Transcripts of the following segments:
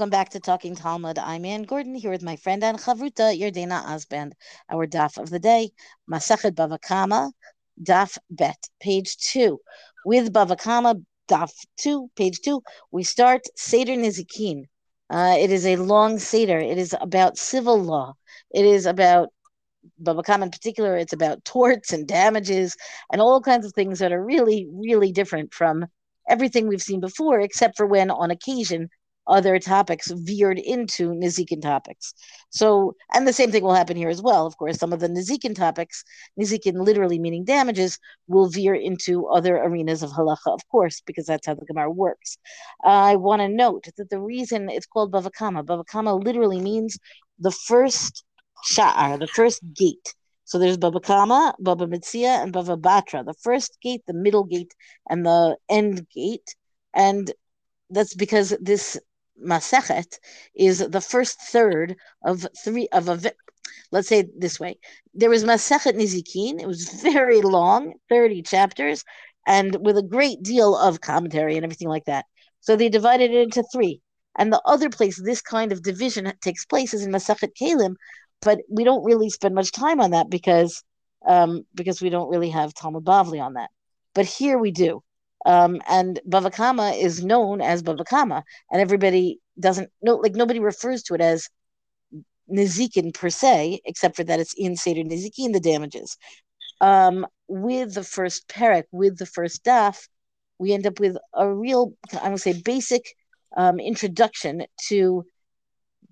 Welcome back to Talking Talmud. I'm Ann Gordon here with my friend and Chavruta Yardena Osband. Our daf of the day, Masachet Bava Kama, daf bet, page two. With Bava Kama, daf two, page two, we start Seder Nizikin. Uh, it is a long Seder. It is about civil law. It is about Bava Kama in particular. It's about torts and damages and all kinds of things that are really, really different from everything we've seen before, except for when on occasion other topics veered into Nizikin topics. So, and the same thing will happen here as well. Of course, some of the Nizikin topics, Nizikin literally meaning damages, will veer into other arenas of halacha, of course, because that's how the Gemara works. I want to note that the reason it's called Bava Kama, Bavakama literally means the first sha'ar, the first gate. So there's Bava Kama, Bava Metzia, and Bava Batra, the first gate, the middle gate, and the end gate. And that's because this Masechet is the first third of three of a. Let's say this way: there was Masechet Nizikin. It was very long, thirty chapters, and with a great deal of commentary and everything like that. So they divided it into three. And the other place this kind of division takes place is in Masechet Kelim, but we don't really spend much time on that because um, because we don't really have Talmud Bavli on that. But here we do. Um, and Bava Kama is known as Bava Kama, and everybody doesn't know, like nobody refers to it as Nizikin per se, except for that it's in Seder Nizikin, the damages. Um, with the first perek, with the first daf, we end up with a real, I would say, basic um, introduction to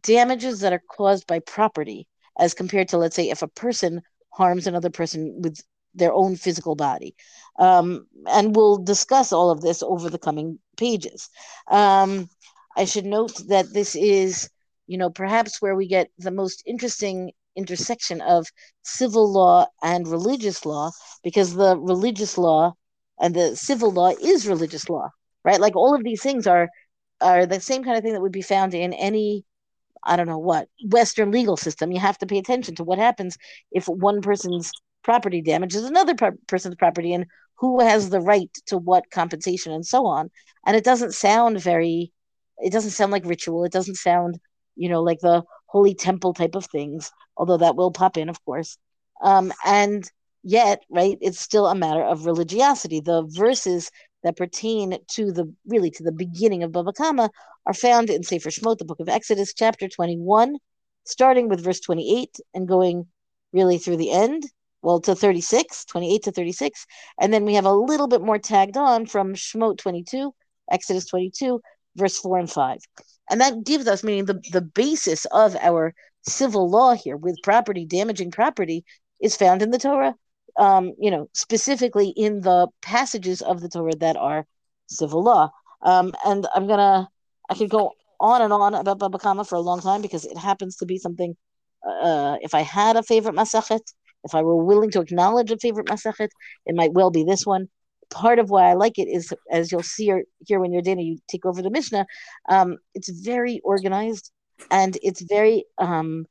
damages that are caused by property, as compared to, let's say, if a person harms another person with their own physical body. Um, and we'll discuss all of this over the coming pages. Um, I should note that this is, you know, perhaps where we get the most interesting intersection of civil law and religious law, because the religious law and the civil law is religious law, right? Like all of these things are are the same kind of thing that would be found in any I don't know what Western legal system. You have to pay attention to what happens if one person's property damages another person's property and who has the right to what compensation and so on. And it doesn't sound very, it doesn't sound like ritual. It doesn't sound, you know, like the holy temple type of things, although that will pop in, of course. Um, and yet, right, it's still a matter of religiosity. The verses that pertain to the really to the beginning of Bava Kama are found in Sefer Shmot, the book of Exodus, chapter 21, starting with verse 28 and going really through the end well to 36 28 to 36 and then we have a little bit more tagged on from shmot 22 exodus 22 verse 4 and 5 and that gives us meaning the, the basis of our civil law here with property damaging property is found in the torah um, you know specifically in the passages of the torah that are civil law. Um, and i'm gonna i could go on and on about baba Kama for a long time because it happens to be something uh, if i had a favorite masachet if I were willing to acknowledge a favorite Masachet, it might well be this one. Part of why I like it is, as you'll see hear when Yardena, you take over the Mishnah. Um, it's very organized and it's very um,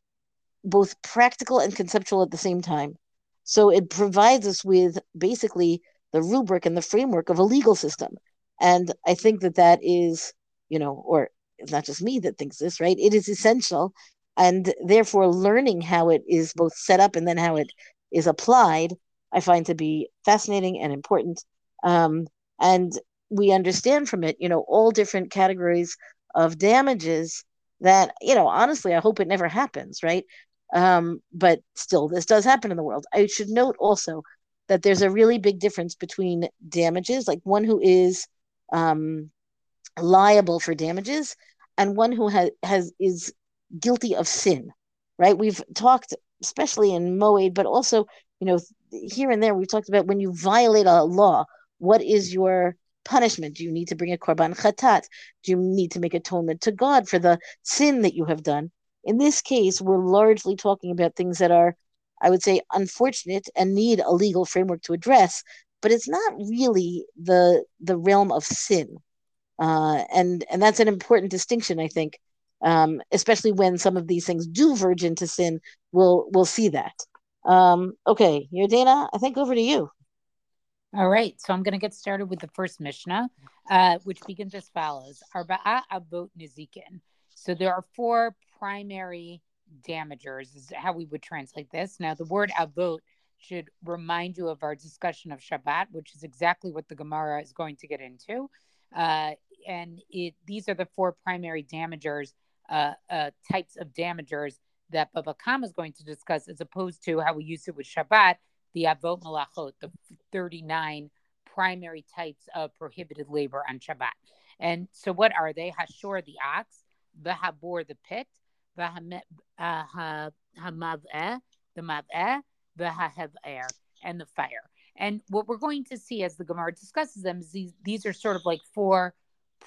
both practical and conceptual at the same time. So it provides us with basically the rubric and the framework of a legal system. And I think that that is, you know, or it's not just me that thinks this, right? It is essential and therefore learning how it is both set up and then how it is applied i find to be fascinating and important. Um, and we understand from it you know all different categories of damages that you know honestly i hope it never happens right? Um, but still this does happen in the world. I should note also that there's a really big difference between damages like one who is um, liable for damages and one who has has is guilty of sin, right? We've talked, especially in Moed, but also, you know, here and there, we've talked about when you violate a law, what is your punishment? Do you need to bring a korban chatat? Do you need to make atonement to God for the sin that you have done? In this case, we're largely talking about things that are, I would say, unfortunate and need a legal framework to address, but it's not really the the realm of sin. Uh, and and that's an important distinction, I think, um, especially when some of these things do verge into sin. We'll we'll see that. Um, okay, Dana. I think over to you. All right, so I'm going to get started with the first Mishnah, uh, which begins as follows: Arba'a avot nizikin. So there are four primary damagers, is how we would translate this. Now, the word avot should remind you of our discussion of Shabbat, which is exactly what the Gemara is going to get into. Uh, and it, these are the four primary damagers, uh, uh, types of damagers that Baba Kama is going to discuss, as opposed to how we use it with Shabbat, the Avot Malachot, the 39 primary types of prohibited labor on Shabbat. And so, what are they? Hashor, the ox, the Habor, the pit, the Hamaveh, the Maveh, the Hahever, and the fire. And what we're going to see as the Gemara discusses them is these, these are sort of like four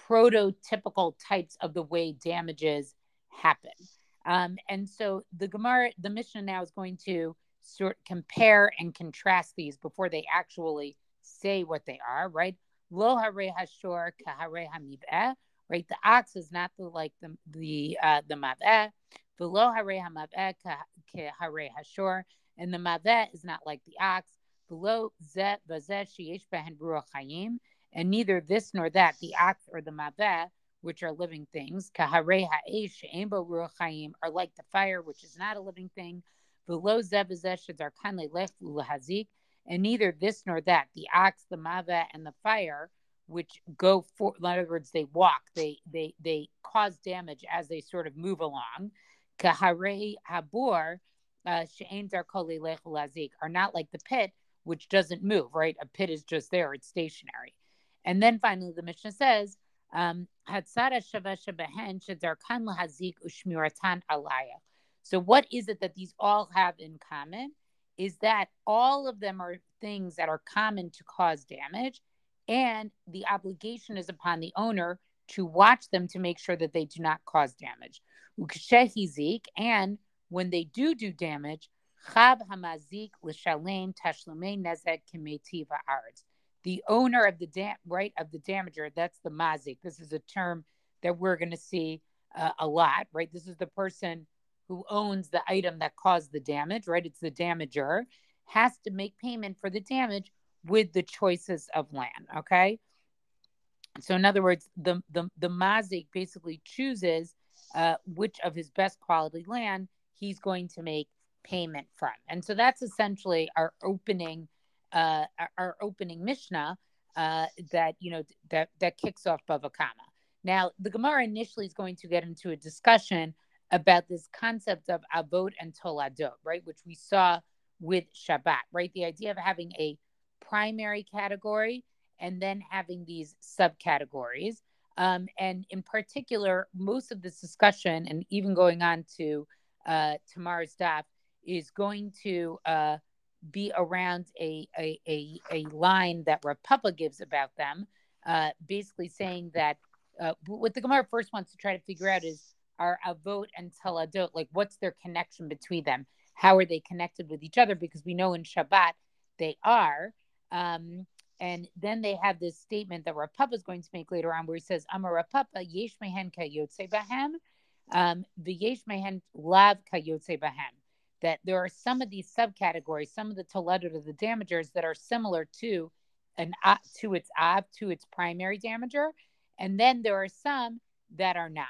prototypical types of the way damages happen. Um, and so the Gemara, the Mishnah now is going to sort compare and contrast these before they actually say what they are, right? Lo hare hashor kahare hamaveh, right? The ox is not the like the the uh, the maveh. Below hare hamaveh kahare hashor, and the maveh is not like the ox. Below zeh vazeh sheyesh behen ruach and neither this nor that, the ox or the maveh, which are living things, kahare ha'esh she'embo ruach hayim, are like the fire, which is not a living thing. Below zebazesheds are kanle lech hazik, and neither this nor that, the ox, the maveh, and the fire, which go for, in other words, they walk, they they they cause damage as they sort of move along. Kahare habor, uh, she'en dar lazik, are not like the pit, which doesn't move, right? A pit is just there, it's stationary. And then finally, the Mishnah says, um. So, what is it that these all have in common? Is that all of them are things that are common to cause damage, and the obligation is upon the owner to watch them to make sure that they do not cause damage. And when they do do damage, The owner of the dam right of the damager, that's the mazik. This is a term that we're going to see uh, a lot, right? This is the person who owns the item that caused the damage, right? It's the damager, has to make payment for the damage with the choices of land. Okay. So in other words, the the, the mazik basically chooses uh, which of his best quality land he's going to make payment from. And so that's essentially our opening uh, our opening Mishnah uh, that you know that that kicks off Bava Kama. Now the Gemara initially is going to get into a discussion about this concept of avot and toladot, right? Which we saw with Shabbat, right? The idea of having a primary category and then having these subcategories. Um, and in particular, most of this discussion, and even going on to uh, tomorrow's daf, is going to uh, be around a, a, a, a, line that Rav gives about them, uh, basically saying that uh, what the Gemara first wants to try to figure out is are avot and taladot, like what's their connection between them? How are they connected with each other? Because we know in Shabbat they are. Um, and then they have this statement that Rav Papa is going to make later on, where he says, "Amar Rav Papa yesh mehen kayotze bahem, um, v'yesh mehen lav kayotze bahem." That there are some of these subcategories, some of the toledot of the damagers that are similar to an uh, to its av to its primary damager, and then there are some that are not.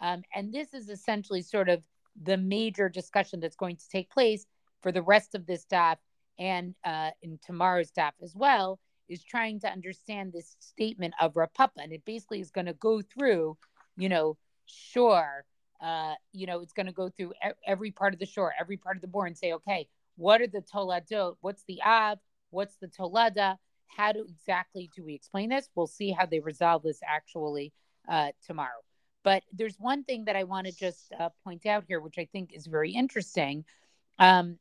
Um, and this is essentially sort of the major discussion that's going to take place for the rest of this daf and uh, in tomorrow's daf as well, is trying to understand this statement of Rav Papa. And it basically is going to go through, you know, sure, uh, you know, it's going to go through every part of the shor, every part of the bor and say, okay, what are the toladot? What's the av? What's the tolada? How do exactly do we explain this? We'll see how they resolve this actually uh, tomorrow. But there's one thing that I want to just uh, point out here, which I think is very interesting, um,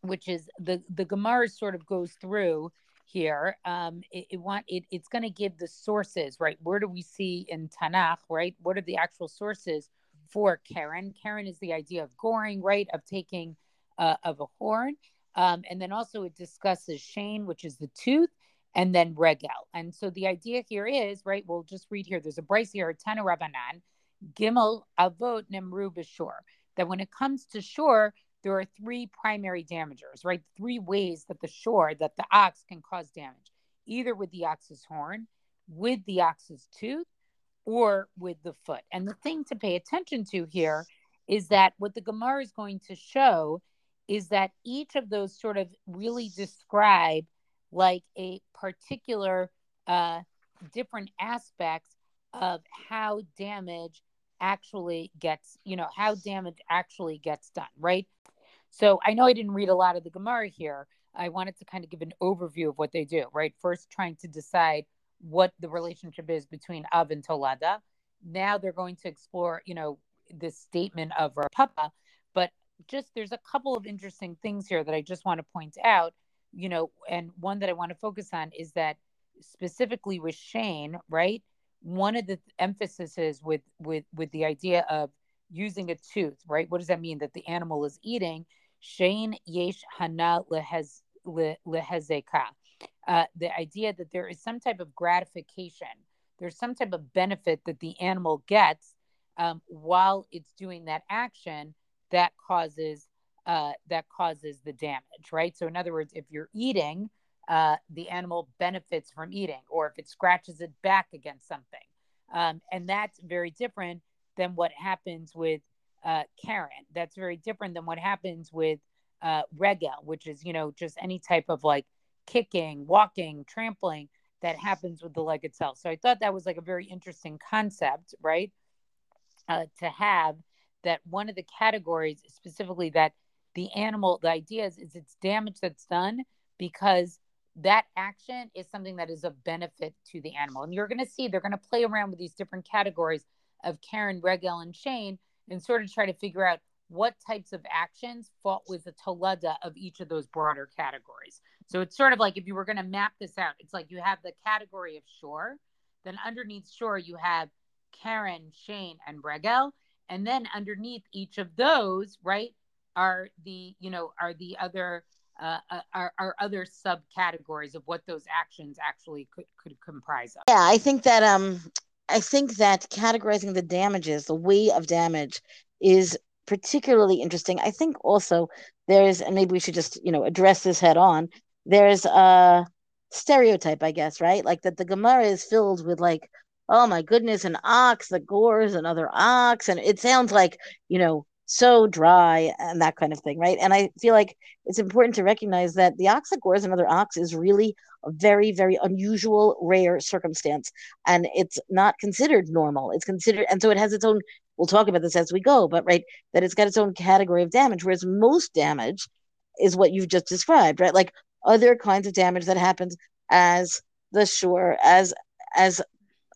which is the the Gemara sort of goes through here. Um, it, it want it, it's going to give the sources, right? Where do we see in Tanakh, right? What are the actual sources for Keren. Keren is the idea of goring, right? Of taking uh, of a horn. Um, and then also it discusses Shen, which is the tooth, and then regel. And so the idea here is, right, we'll just read here. There's a Braisa here, Tana Rabbanan, Gimel Avot Nemru Bashur. That when it comes to shor, there are three primary damagers, right? Three ways that the shor, that the ox can cause damage. either with the ox's horn, with the ox's tooth, or with the foot. And the thing to pay attention to here is that what the Gemara is going to show is that each of those sort of really describe like a particular uh, different aspects of how damage actually gets, you know, how damage actually gets done, right? So I know I didn't read a lot of the Gemara here. I wanted to kind of give an overview of what they do, right? First, trying to decide what the relationship is between Av and Tolada. Now they're going to explore, you know, this statement of Papa, but just there's a couple of interesting things here that I just want to point out, you know, and one that I want to focus on is that specifically with Shen, right? One of the emphasis is with with with the idea of using a tooth, right? What does that mean? That the animal is eating. Shen yesh hana lehezeka. Uh, the idea that there is some type of gratification, there's some type of benefit that the animal gets um, while it's doing that action that causes uh, that causes the damage, right? So, in other words, if you're eating, uh, the animal benefits from eating, or if it scratches its back against something, um, and that's very different than what happens with uh, Keren. That's very different than what happens with uh, which is you know just any type of like kicking, walking, trampling that happens with the leg itself. So I thought that was like a very interesting concept, right? Uh, to have that one of the categories specifically that the animal the idea is, is it's damage that's done because that action is something that is of benefit to the animal and you're going to see they're going to play around with these different categories of keren regel and shen and sort of try to figure out what types of actions fall with the tolada of each of those broader categories. So it's sort of like if you were going to map this out it's like you have the category of shor then underneath shor you have keren shen and regel and then underneath each of those right are the you know are the other uh, uh, are, are other subcategories of what those actions actually could, could comprise of. Yeah i think that um i think that categorizing the damages the way of damage is particularly interesting i think also there's and maybe we should just you know address this head on there's a stereotype i guess right like that the gemara is filled with like oh my goodness, an ox that gores another ox. And it sounds like, you know, so dry and that kind of thing, right? And I feel like it's important to recognize that the ox that gores another ox is really a very, very unusual, rare circumstance. And it's not considered normal. It's considered, and so it has its own, we'll talk about this as we go, but right, that it's got its own category of damage, whereas most damage is what you've just described, right? Like other kinds of damage that happens as the shor, as as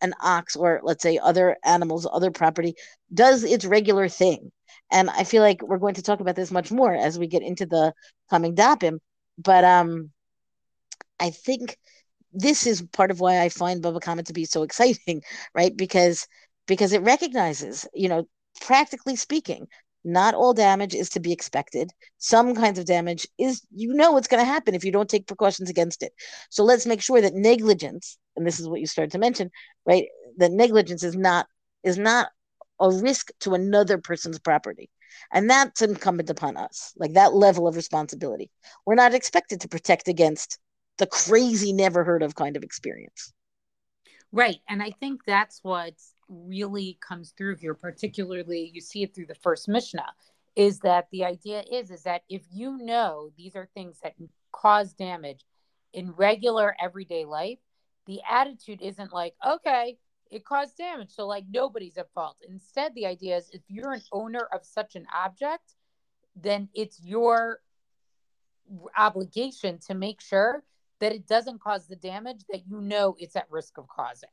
an ox or let's say other animals, other property does its regular thing. And I feel like we're going to talk about this much more as we get into the coming dapim. But um, I think this is part of why I find Bava Kama to be so exciting, right? Because because it recognizes, you know, practically speaking, not all damage is to be expected. Some kinds of damage is, you know, it's going to happen if you don't take precautions against it. So let's make sure that negligence, and this is what you started to mention, right? That negligence is not is not a risk to another person's property. And that's incumbent upon us, like that level of responsibility. We're not expected to protect against the crazy, never heard of kind of experience. Right. And I think that's what really comes through here, particularly you see it through the first Mishnah, is that the idea is is that if you know these are things that cause damage in regular everyday life, the attitude isn't like, okay, it caused damage. So like nobody's at fault. Instead, the idea is if you're an owner of such an object, then it's your obligation to make sure that it doesn't cause the damage that you know it's at risk of causing.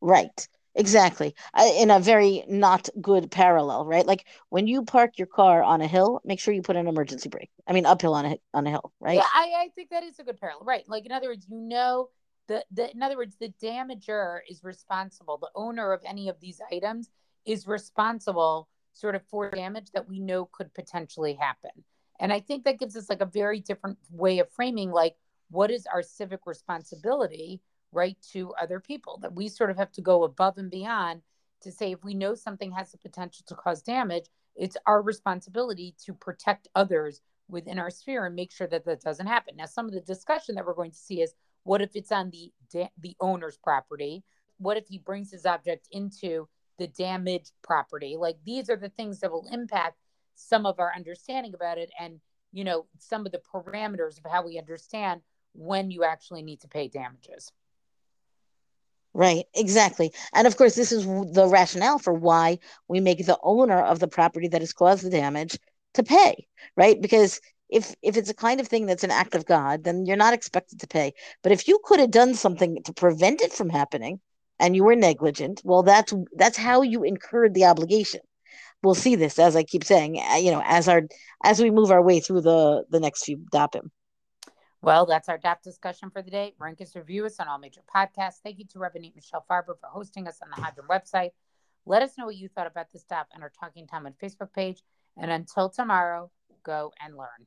Right. Exactly. in a very not good parallel, right? Like when you park your car on a hill, make sure you put an emergency brake. I mean, uphill on a on a hill, right? Yeah, I, I think that is a good parallel, right? Like in other words, you know the, the in other words the damager is responsible the owner of any of these items is responsible sort of for damage that we know could potentially happen and i think that gives us like a very different way of framing like what is our civic responsibility right to other people that we sort of have to go above and beyond to say if we know something has the potential to cause damage it's our responsibility to protect others within our sphere and make sure that that doesn't happen now some of the discussion that we're going to see is What if it's on the the owner's property? What if he brings his object into the damaged property? Like these are the things that will impact some of our understanding about it and you know some of the parameters of how we understand when you actually need to pay damages. Right, exactly. And of course, this is the rationale for why we make the owner of the property that has caused the damage to pay, right? Because if if it's a kind of thing that's an act of God, then you're not expected to pay. But if you could have done something to prevent it from happening and you were negligent, well that's that's how you incurred the obligation. We'll see this as I keep saying, uh, you know, as our as we move our way through the the next few dapim. Well, that's our daf discussion for the day. Rank us, review us on all major podcasts. Thank you to Rabbanit Michelle Farber for hosting us on the Hadran website. Let us know what you thought about this daf on our Talking Talmud Facebook page. And until tomorrow, go and learn.